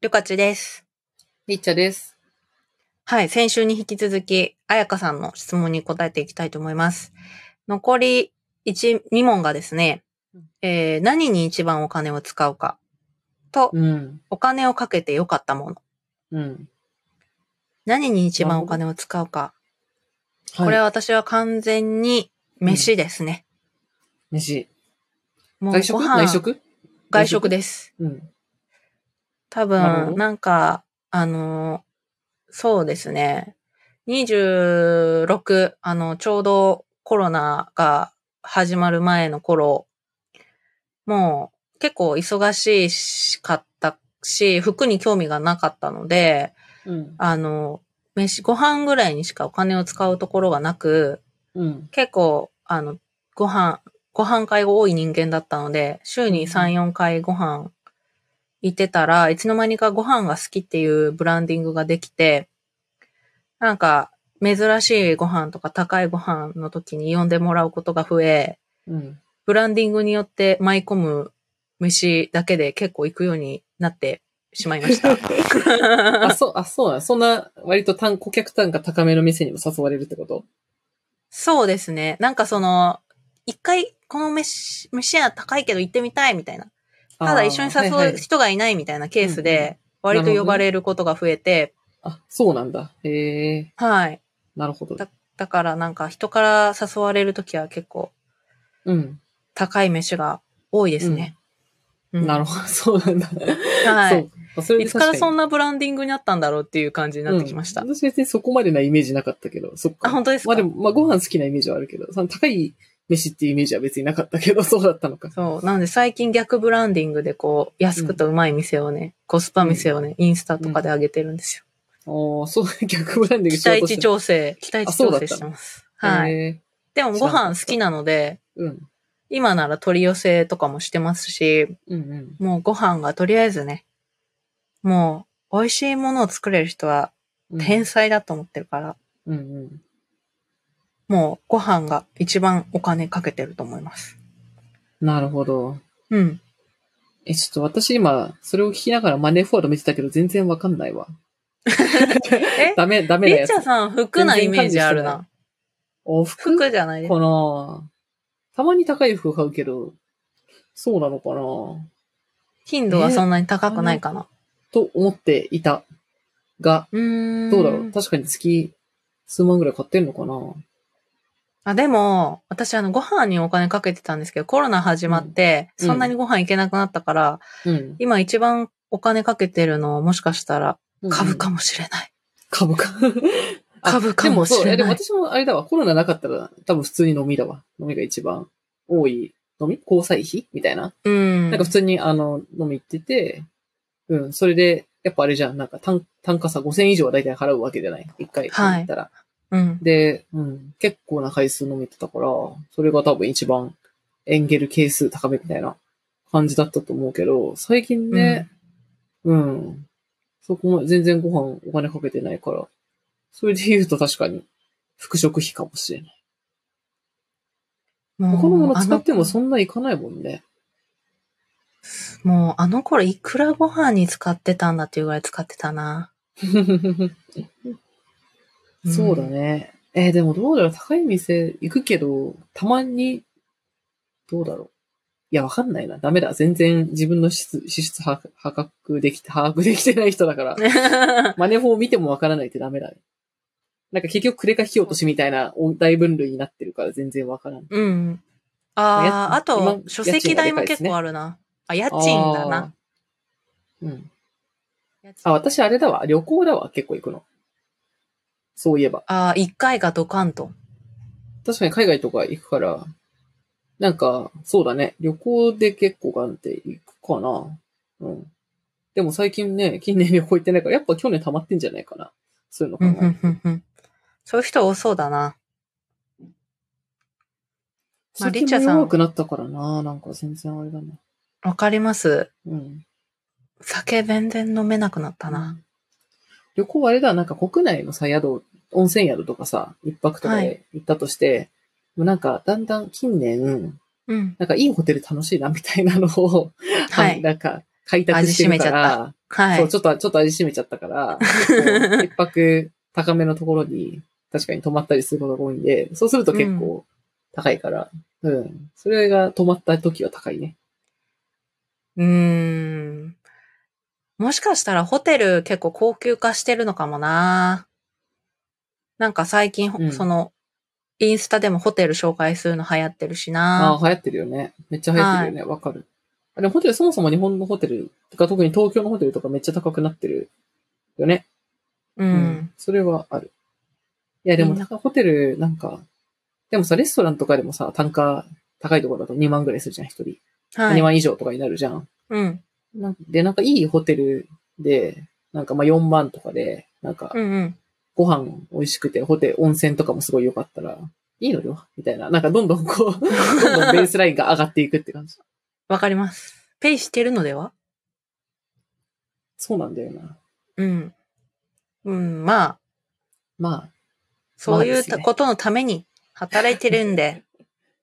りょかちです。りっちゃです。はい、先週に引き続き、あやかさんの質問に答えていきたいと思います。残り1、2問がですね、えー何に一番お金を使うかと、うん。お金をかけてよかったもの。うん。何に一番お金を使うか。はい、これは私は完全に飯ですね。飯。もう外食？ご飯内食？外食です。うん。多分、なるほどなんか、あの、そうですね。26、あの、ちょうどコロナが始まる前の頃、もう結構忙しかったし、服に興味がなかったので、うん。あの、飯、ご飯ぐらいにしかお金を使うところがなく、うん。結構、あの、ご飯、ご飯会が多い人間だったので、週に3、4回ご飯行ってたら、いつの間にかご飯が好きっていうブランディングができて、なんか、珍しいご飯とか高いご飯の時に呼んでもらうことが増え、うん。ブランディングによって舞い込む飯だけで結構行くようになってしまいました。あ、そう、あ、そうなんそんな、割と単、顧客単価高めの店にも誘われるってこと？そうですね。なんかその、一回この飯、飯屋高いけど行ってみたいみたいな。ただ一緒に誘う人がいないみたいなケースうんうんで、割と呼ばれることが増えて、あ、そうなんだ。へえ、はい。なるほど。だだからなんか人から誘われるときは結構うん。高い飯が多いですね。うんなるほど。そうなんだ。はい。いつからそんななブランディングになったんだろうっていう感じになってきました。私別にそこまでなイメージなかったけど、そっか。あ、本当ですか、まあでも、まあご飯好きなイメージはあるけど、その高い飯っていうイメージは別になかったけど、そうだったのか。そう。なんで最近逆ブランディングでこう、安くとうまい店をね、コスパ店をね、インスタとかで上げてるんですよ。おーそう、逆ブランディングし期待値調整、期待値調整してます。はい。へでもご飯好きなので、ーうん。今なら取り寄せとかもしてますし、うんもうご飯がとりあえずね、もう美味しいものを作れる人はうん。天才だと思ってるから、うんうん。もうご飯が一番お金かけてると思います。なるほど。うん。え、ちょっと私今、それを聞きながらマネーフォワード見てたけど全然わかんないわ。え？ダメ、ダメなやつりっち。ゃさん服なイメージあるな。お服？服じゃないですかなたまに高い服買うけど、そうなのかな頻度はそんなに高くないかな。と思っていた。が。どうだろう確かに月数万ぐらい買ってんのかなあ、でも、私あのご飯にお金かけてたんですけど、コロナ始まって、うんそんなにご飯行けなくなったから、うん。今一番お金かけてるのもしかしたら株かも。もしれない。株か。あ株かもしれないでも私もあれだわ、コロナなかったら多分普通に飲みだわ。飲みが一番多い。飲み？交際費みたいな？うん。なんか普通にあの、飲み行ってて、うん、それで、やっぱあれじゃん、なんか単単価さ5000以上は大体払うわけじゃない？一回はい行ったら。うん。で、うん、結構な回数飲めてたから、それが多分一番エンゲル係数高めみたいな感じだったと思うけど、最近ね、うん、そこも全然ご飯お金かけてないから、それで言うと確かに服飾費かもしれない。もう他のもの使ってあもそんないかないもんね。のもうあの頃いくらご飯に使ってたんだっていうぐらい使ってたな。うんそうだね。えーでもどうだろう高い店行くけど、たまに、どうだろういや、わかんないな。ダメだ。全然自分の支出支出把握できて、把握できてない人だから。マネフォー見てもわからないってダメだね。なんか結局クレカ費用としみたいな大分類になってるから全然わからん。うん。あやあ、あと、今書籍代も結構あるな。あ、家賃だな。うん。あ、私あれだわ。旅行だわ。結構行くの。そういえば。ああ、一回がドカンと。確かに海外とか行くから、なんか、そうだね。旅行で結構ガンって行くかな。うん。でも最近ね、近年旅行行ってないから、やっぱ去年溜まってんじゃないかな。そういうのかな。そういう人多そうだな。まあ最リチャさん弱くなったからな。なんか全然あれだな。わかります。うん。酒全然飲めなくなったな。旅行はあれだ、なんか国内のさ、宿、温泉宿とかさ、一泊とかはいで行ったとして、もうなんかだんだん近年、うん。なんかいいホテル楽しいなみたいなのを、はい。なんか開拓してるから、はい。そう、ちょっと、ちょっと味しめちゃったから、一泊高めのところに確かに泊まったりすることが多いんで、そうすると結構高いから、うん。それが泊まった時は高いね。うーん。もしかしたらホテル結構高級化してるのかもな。なんか最近、うんその、インスタでもホテル紹介するの流行ってるしあな。あ、流行ってるよね。めっちゃ流行ってるよね。わ、かる。あれ、ホテル、そもそも日本のホテルとか、特に東京のホテルとかめっちゃ高くなってるよね。う。。うんそれはある。いや、でも、みんななんかホテル、なんか、でもさ、レストランとかでもさ、単価高いところだと2万ぐらいするじゃん、一人。2はい。万以上とかになるじゃん。うん。なんで、なんかいいホテルで、なんかまあ4万とかで、なんか。ご飯美味しくて、ホテル、温泉とかもすごい良かったら、いいのよみたいな。なんかどんどんこう、どんどんベースラインが上がっていくって感じ。わかります。ペイしてるのでは？そうなんだよな。うん。うん、まあ、まあ、そういうことのために働いてるんで、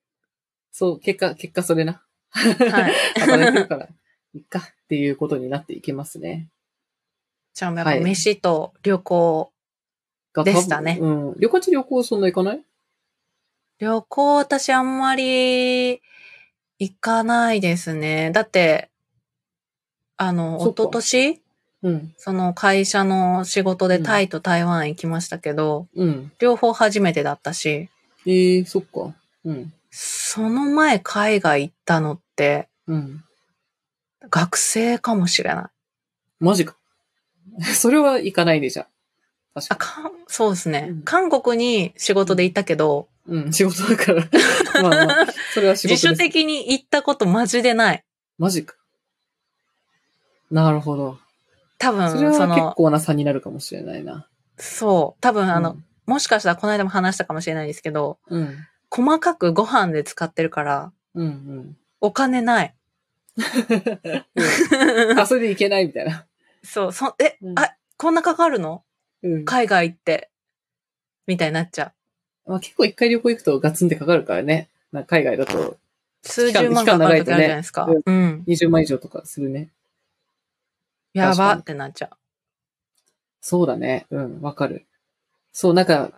そう、結果、結果それな。はい。働いてるから、いっかっていうことになっていきますね。じゃあやっぱはい飯と旅行、がでしたねうん。旅行中旅行そんな行かない？旅行私あんまり行かないですね。だって、あの、一昨年？うん。その会社の仕事でうんタイと台湾行きましたけど、うん。両方初めてだったし、えー、そっか。うん。その前海外行ったのってうん。学生かもしれない。マジか。それは行かないでじゃあ。確あ、かかん、そうですね。うん韓国に仕事で行ったけど、に。うん、仕事だから。まあまあ、それは仕事。自主的に行ったことマジでない。マジか。なるほど。多分、それは結構な差になるかもしれないな。そう、多分あの、もしかしたらこの間も話したかもしれないですけど、うん、うん。細かくご飯で使ってるから、うん、うん。お金ない。うんあ、それでいけないみたいな。そう、そ、え、うんあ、こんなかかるの？うん。海外行って。みたいになっちゃう。まあ、結構一回旅行行くとガツンってかかるからね。なんか海外だと数十万かかる時あるじゃないですか。期間長いとうん。20万以上とかするね。やばってなっちゃう。そうだね。うん、わかる。そう、なんか、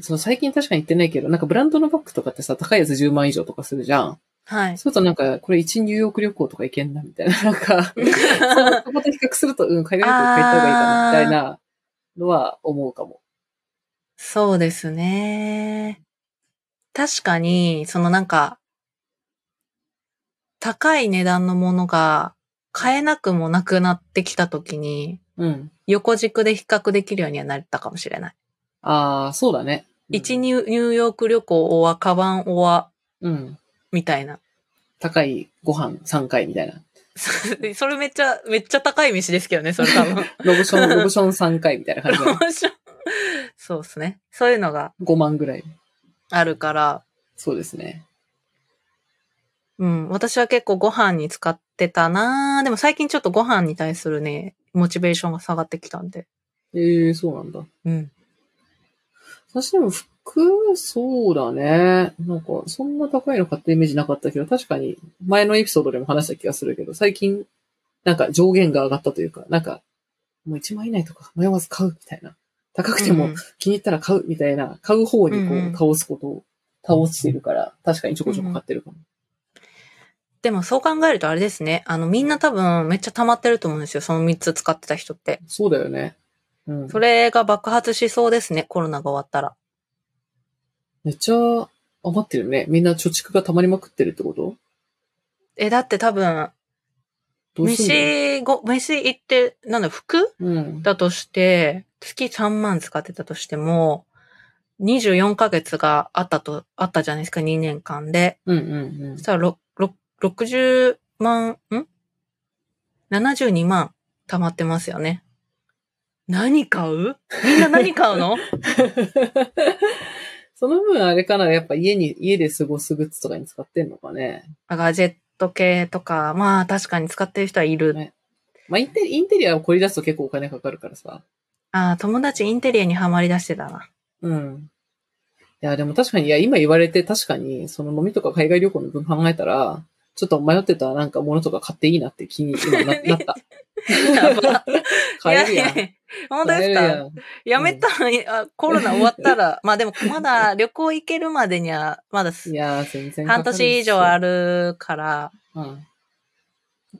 そう、最近確かに言ってないけど、なんかブランドのバッグとかってさ、高いやつ10万以上とかするじゃん。はい。そうするとなんか、これ1ニューヨーク旅行とか行けんな、みたいな。なんか、そそこと比較すると、うん、海外旅行行った方がいいかな、みたいなのは思うかも。そうですね。確かに、そのなんか、高い値段のものが買えなくもなくなってきたときに、うん。横軸で比較できるようにはなったかもしれない。ああ、そうだね。一ニュニューヨーク旅行おわ、カバンおわ、うん。みたいな。高いご飯3回みたいな。それめっちゃ、めっちゃ高い飯ですけどね、それ多分。ロブション、ロブション3回みたいな感じだね。そうですね。そういうのが5万ぐらい。あるから、そうですね。うん。私は結構ご飯に使ってたなでも最近ちょっとご飯に対するね、モチベーションが下がってきたんで。ええそうなんだ。うん。私でも服、そうだね。なんか、そんな高いの買ったイメージなかったけど、確かに、前のエピソードでも話した気がするけど、最近、なんか上限が上がったというか、なんか、もう1万以内とか迷わず買うみたいな。高くてもうん気に入ったら買うみたいな、買う方にこうんうんう、倒すことを、倒してるから、確かにちょこちょこ買ってるかも。でもそう考えるとあれですね。あの、みんな多分めっちゃ溜まってると思うんですよ。その3つ使ってた人って。そうだよね。うん。それが爆発しそうですね。コロナが終わったら。めっちゃ余ってるね。みんな貯蓄が溜まりまくってるってこと？え、だって多分、飯、ご、飯行って、なんだ、服？うん。だとして、月3万使ってたとしても、24ヶ月があったと、あったじゃないですか、2年間で。うんうんうんそし。たら、ろろ60万、ん ?72 万溜まってますよね。何買う？みんな何買うの？その分あれかな、やっぱ家に、家で過ごすグッズとかに使ってんのかね。あガジェット系とか、まあ確かに使ってる人はいる。ねまあインテリ、インテリアを凝り出すと結構お金かかるからさ。ああ、友達インテリアにはまり出してたな。うん。いや、でも確かに、いや、今言われて確かに、その飲みとか海外旅行の分考えたら、ちょっと迷ってたなんかものとか買っていいなって気に 今ななった。買えるやん。いや本当ですか？やん。やめたら、あコロナ終わったら、まあでもまだ旅行行けるまでには、まだすいやー、全然半年以上あ。るから、うん。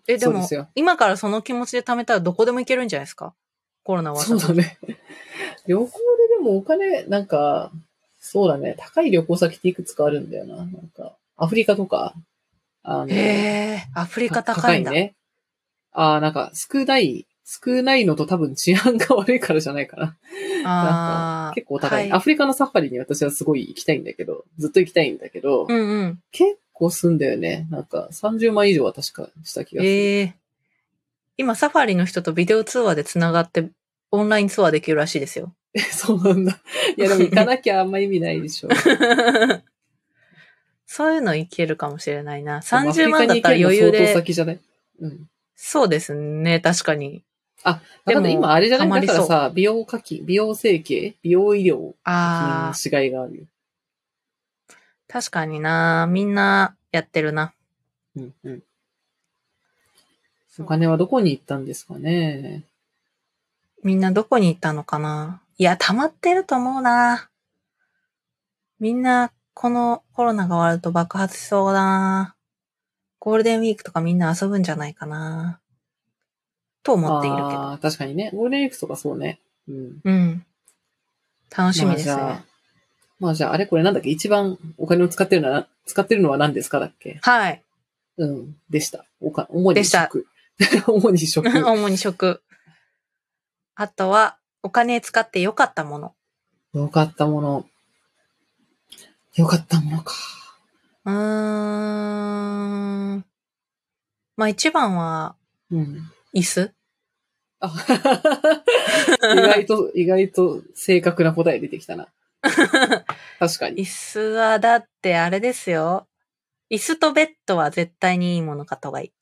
え、でも今からその気持ちで貯めたらどこでも行けるんじゃないですか？コロナ終わったら。そうだね。旅行ででもお金、なんか、そうだね。高い旅行先っていくつかあるんだよな。なんか、アフリカとか、あの、へえ、アフリカ高いんだ。ね。ああ、なんか、少ない、少ないのと多分治安が悪いからじゃないかな。なんああ。か結構高い,、はいアフリカのサファリに私はすごい行きたいんだけど、ずっと行きたいんだけど、うんうん。結構すんだよね。なんか、30万以上は確かした気がする。ええ今、サファリの人とビデオ通話で繋がって、オンラインツアーできるらしいですよ。そうなんだ。いや、でも行かなきゃあんま意味ないでしょ。そういうのいけるかもしれないな。でも30万だったら余裕で。先じゃない？うん。そうですね、確かに。あ、でも今あれじゃない？だからさ、美容課金、美容整形、美容医療ああ、しがいがあるよ。確かにな。みんなやってるな。うんうん。お金はどこに行ったんですかね？みんなどこに行ったのかな？いや、溜まってると思うな。みんな、このコロナが終わると爆発しそうだな。ゴールデンウィークとかみんな遊ぶんじゃないかな。と思っているけど。ああ、確かにね。ゴールデンウィークとかそうね。うん。うん。楽しみですね。まあじゃあ、まあじゃあ、あれこれなんだっけ？一番お金を使ってるのは、使ってるのは何ですかだっけ？はい。うん。でした。おか、主にでした食。主に食。主に食。あとは、お金使って良かったもの。よかったもの。よかったものか。うーん。まあ一番は、うん。椅子？あ意外と、意外と正確な答え出てきたな。確かに。椅子はだってあれですよ。椅子とベッドは絶対にいいもの買った方がいい。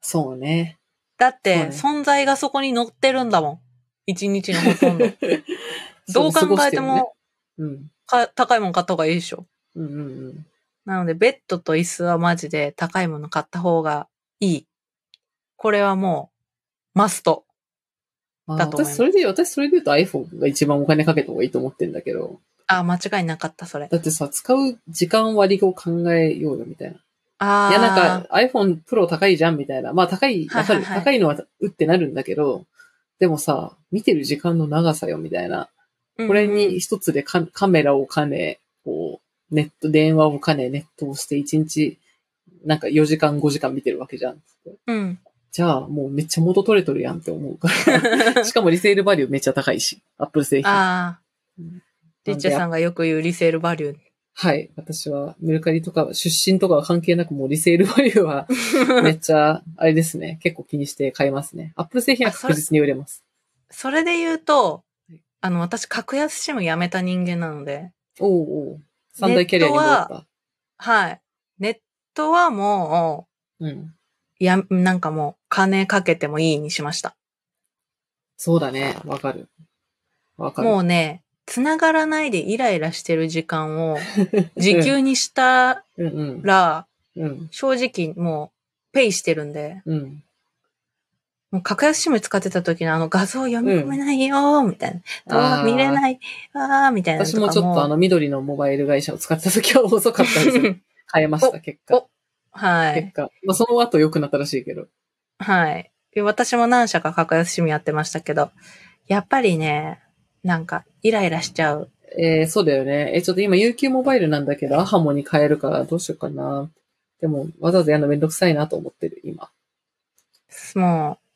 そうね。だって、そう存在がそこに乗ってるんだもん。一日のほとんど。どう考えても、うん。か高いもの買った方がいいでしょ。うんうんうん。なので、ベッドと椅子はマジで高いもの買った方がいい。これはもう、マスト。まあだと思います私それで、私それで言うと iPhone が一番お金かけた方がいいと思ってんだけど。あ、間違いなかった、それ。だってさ、使う時間割を考えようよみたいな。ああ。いや、なんか iPhone Pro 高いじゃんみたいな。まあ高い、わかる。はいはいはい高いのはうってなるんだけど、でもさ、見てる時間の長さよみたいな。これに一つでカカメラを兼ね、こう、ネット、電話を兼ね、ネットをして一日、なんか4時間5時間見てるわけじゃん。うん、うん。じゃあ、もうめっちゃ元取れとるやんって思うから。しかもリセールバリューめっちゃ高いし、アップル製品。ああうん。リッチェさんがよく言うリセールバリュー。はい。私はメルカリとか出身とかは関係なくもうリセールバリューは めっちゃ、あれですね。結構気にして買いますね。アップル製品は確実に売れます。それで言うとはい、あの、私、格安シムやめた人間なので、おうおう三大キャリアに戻った。はい。ネットはもうん。う、や、なんかもう、金かけてもいいにしました。そうだね。わかる。わかる。もうね、繋がらないでイライラしてる時間を 時給にしたうんうん。ら、うん。正直もう、ペイしてるんで、うん。もう格安シム使ってた時のあの画像読み込めないよーみたいな。動画見れない、あーみたいなの私もちょっとあの緑のモバイル会社を使ってた時は遅かったですね。変えました、結果。おはい。結果。まあ、その後良くなったらしいけど。はい。で私も何社か格安シムやってましたけど、やっぱりね、なんか、イライラしちゃう。えー、そうだよね。え、ちょっと今 UQ モバイルなんだけど、アハモに変えるからどうしようかな。でも、わざわざやるのめんどくさいなと思ってる、今。もう、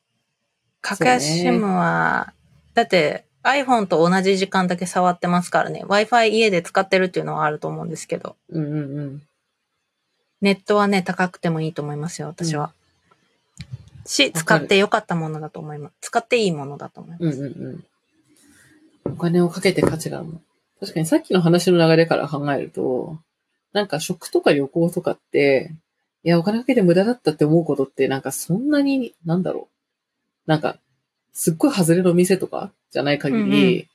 格安シムは、だって iPhone と同じ時間だけ触ってますからね。Wi-Fi 家で使ってるっていうのはあると思うんですけど、うんうんうん。ネットはね、高くてもいいと思いますよ、私は。し、かる使って良かったものだと思います。使っていいものだと思います。うんうんうん。お金をかけて価値があるの。確かにさっきの話の流れから考えると、なんか食とか旅行とかって、いや、お金かけて無駄だったって思うことって、なんかそんなに、なんだろう。なんか、すっごい外れの店とかじゃない限うんうり、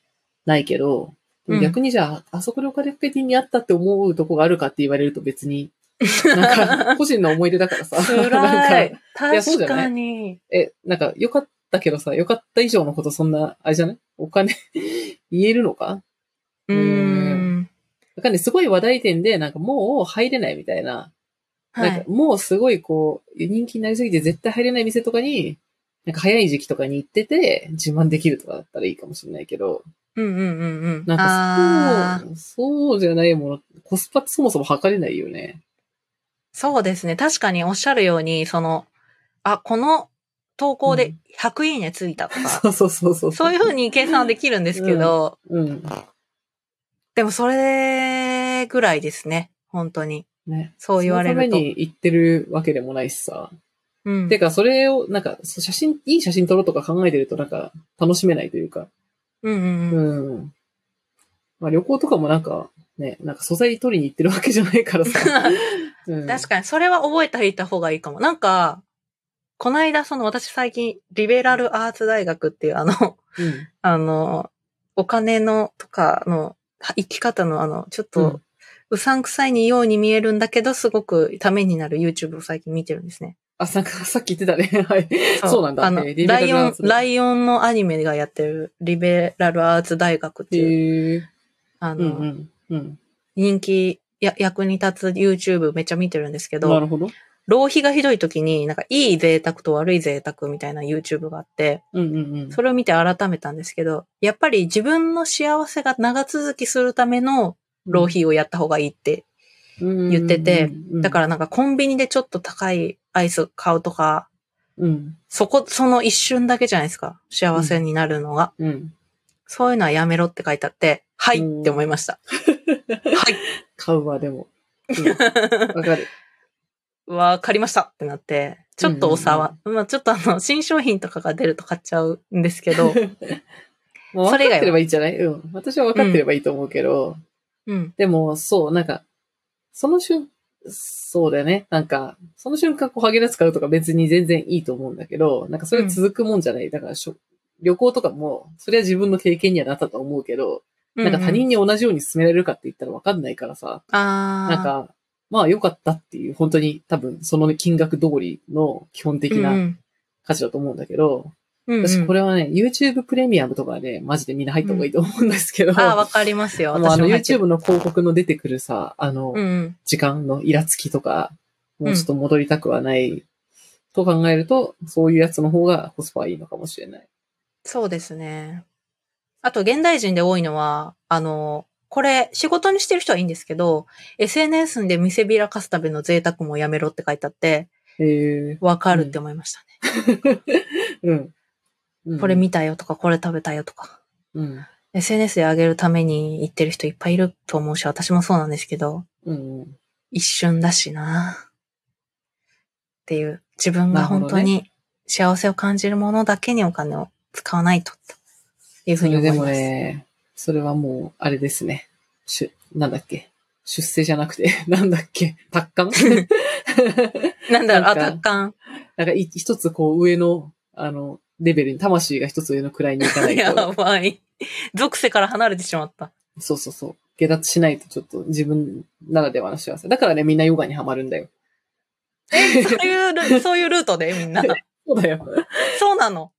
ないけど、でも逆にじゃあ、あそこでお金かけてにあったって思うとこがあるかって言われると別に、なんか、個人の思い出だからさ。なんか辛い。いやそうじ確かに。え、なんか、よかっったけどさ、よかった以上のことそんな、あれじゃない？お金 言えるのか？うーん。わかんない。すごい話題点で、なんかもう入れないみたいな。はい。なんかもうすごいこう、人気になりすぎて絶対入れない店とかに、なんか早い時期とかに行ってて、自慢できるとかだったらいいかもしれないけど、うんうんうんうん。なんあかそう、そうじゃないもの、コスパってそもそも測れないよね。そうですね。確かにおっしゃるように、その、あ、この投稿でうん100いいねついたとか、そうそうそうそう。そういうふうに計算はできるんですけど、うん。でもそれぐらいですね。本当に。ね。そう言われるとそのために行ってるわけでもないしさ。うん。てか、それを、なんか、写真、いい写真撮ろうとか考えてると、なんか、楽しめないというか。うんうんううん。ん。まあ、旅行とかもなんか、ね、なんか素材取りに行ってるわけじゃないからさ。うん、確かに、それは覚えておいた方がいいかも。なんか、この間、その私最近、リベラルアーツ大学っていうあの、うん。あの、お金のとかの生き方のあの、ちょっうとん、うさんくさいにように見えるんだけど、すごくためになる YouTube を最近見てるんですね。あ、なんかさっき言ってたね。はい。そうなんだ。あの、ライオンライオンのアニメがやってるリベラルアーツ大学っていう。あの、うんうん。うん。人気や役に立つ YouTube めっちゃ見てるんですけど、なるほど。浪費がひどい時に、なんかいい贅沢と悪い贅沢みたいな YouTube があって、うんうんうん。それを見て改めたんですけど、やっぱり自分の幸せが長続きするための浪費をやった方がいいって。言ってて、だかららなんかコンビニでちょっと高いアイス買うとか、うん。そこ、その一瞬だけじゃないですか。幸せになるのが。うん。そういうのはやめろって書いてあって、はいうんって思いました。はい。買うわ、でも。うんわかる。わかりましたってなって、ちょっとお騒、まあちょっとあの、新商品とかが出ると買っちゃうんですけど、もう分かってればいいんじゃない？うん。私は分かってればいいと思うけど、うん。でも、そう、なんか、その瞬、そうだよね。なんか、その瞬間、こう、ハゲラ使うとか別に全然いいと思うんだけど、なんかそれ続くもんじゃない。だからしょ、旅行とかも、それは自分の経験にはなったと思うけど、なんか他人に同じように進められるかって言ったら分かんないからさ、あー。なんか、まあ良かったっていう、本当に多分その金額通りの基本的うんうなん。価値だと思うんだけど、うんうん私これはね、YouTube プレミアムとかね、マジでみんな入った方がいいと思うんですけど、ああ、わかりますよ。あのあの YouTube の広告の出てくるさ、あの、うんうん。時間のイラつきとか、もうちょっと戻りたくはないと考えると、そういうやつの方がコスパはいいのかもしれない。そうですね。あと、現代人で多いのは、あの、これ、仕事にしてる人はいいんですけど、SNS で見せびらかすための贅沢もやめろって書いてあって、わかるって思いましたね。うん。うんこれ見たよとか、これ食べたよとか。うん。SNS で上げるために言ってる人いっぱいいると思うし、私もそうなんですけど、うん。うん。一瞬だしなっていう、自分が本当に幸せを感じるものだけにお金を使わないと、というふそうれでもに思います。ね、それはもう、あれですね。しゅ、なんだっけ。出世じゃなくて、なんだっけ。達観？なんだろう、あ、達観。なんかい一つこう上の、あの、レベルに、魂が一つ上の位に行かないやと、ばい。属性から離れてしまった。そうそうそう。下脱しないとちょっと自分ならではの幸せ。だからね、みんなヨガにはまるんだよ。そういうル、そういうルートで？みんな。そうだよ。そうなの？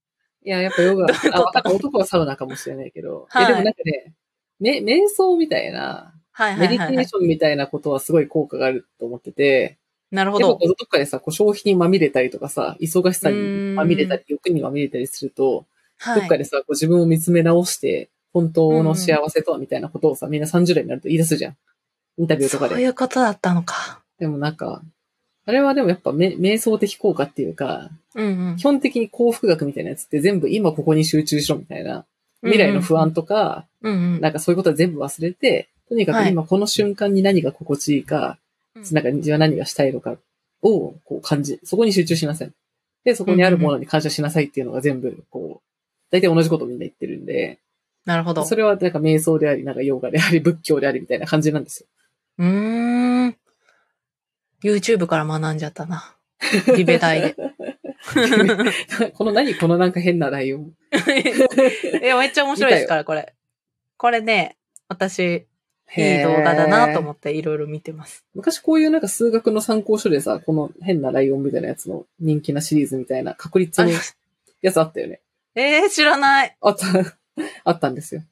いや、やっぱヨガ、どういうあ男はサウナかもしれないけど、はいでもなんかね、め、瞑想みたいな、はいはメディテいはい、はい。ーションみたいなことはすごい効果があると思ってて、なるほどやっぱこ。うどっかでさ、こう消費にまみれたりとかさ、忙しさにまみれたり、欲にまみれたりすると、はい。どっかでさ、こう自分を見つめ直して、本当の幸せとはみたいなことをさ、みんな30代になると言い出すじゃん。インタビューとかで。そういうことだったのか。でもなんか、あれはでもやっぱめ瞑想的効果っていうか、うんうん基。本的に幸福学みたいなやつって全部今ここに集中しろみたいな、未来の不安とか、うんうん。なんかそういうことは全部忘れて、とにかく今この瞬間に何が心地いいか、なんか自分は何がしたいのかをこう感じ、そこに集中しなさい。で、そこにあるものに感謝しなさいっていうのが全部、こう、大体同じことをみんな言ってるんで、なるほど。それはなんか瞑想であり、なんかヨガであり、仏教でありみたいな感じなんですよ。うーん。YouTube から学んじゃったな。リベ大で。この何このなんか変なライオン。いや、めっちゃ面白いですから、これ。これね、私、いい動画だなと思っていろいろ見てます。昔こういうなんか数学の参考書でさ、この変なライオンみたいなやつの人気なシリーズみたいな確率のやつあったよね。えー、知らない。あった、あったんですよ。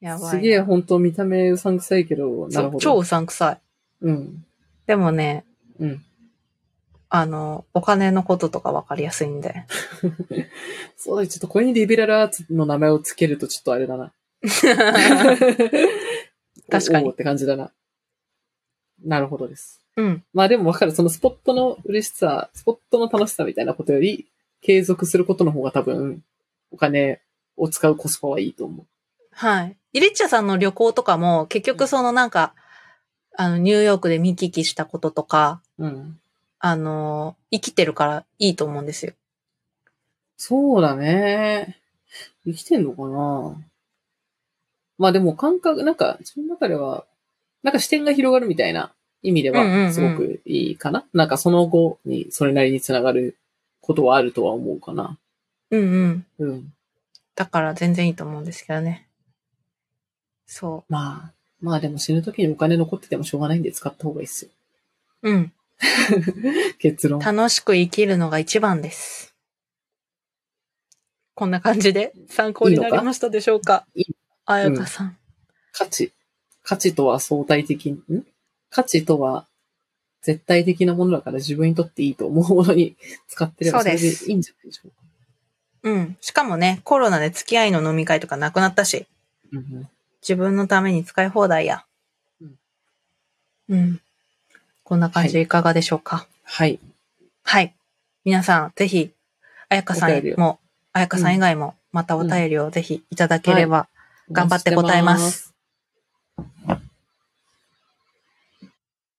やばい。すげえ本当見た目うさんくさいけど、なるほど。超うさんくさい。うん。でもね、うん。あの、お金のこととかわかりやすいんで。そうだ、ちょっとこれにリベラルアーツの名前をつけるとちょっとあれだな。確かにって感じだな。なるほどです。うん。まあでもわかる。そのスポットの嬉しさ、スポットの楽しさみたいなことより、継続することの方が多分、お金を使うコスパはいいと思う。はい。イリッチャさんの旅行とかも、結局そのなんか、あの、ニューヨークで見聞きしたこととか、うん。あの、生きてるからいいと思うんですよ。そうだね。生きてんのかな？まあでも感覚、なんか、その中では、なんか視点が広がるみたいな意味では、うんうんうんすごくいいかな、なんかその後にそれなりにつながることはあるとは思うかな。うんうん。うん。だから全然いいと思うんですけどね。そまあ、まあでも死ぬ時にお金残っててもしょうがないんで使った方がいいっすよ。う。うん。結論。楽しく生きるのが一番です。こんな感じで参考になりましたでしょうか？いいあやかさん。価値。価値とは相対的に、ん？価値とは絶対的なものだから自分にとっていいと思うものに 使ってればそれでいいんじゃないでしょうか。うん。しかもね、コロナで付き合いの飲み会とかなくなったし、うんうん自分のために使い放題や。うん。うん。こんな感じでいかがでしょうか？はい。はい。皆さん、ぜひ、あやかさんも、あやかさん以外も、またお便りをぜひいただければ、頑張って答えます。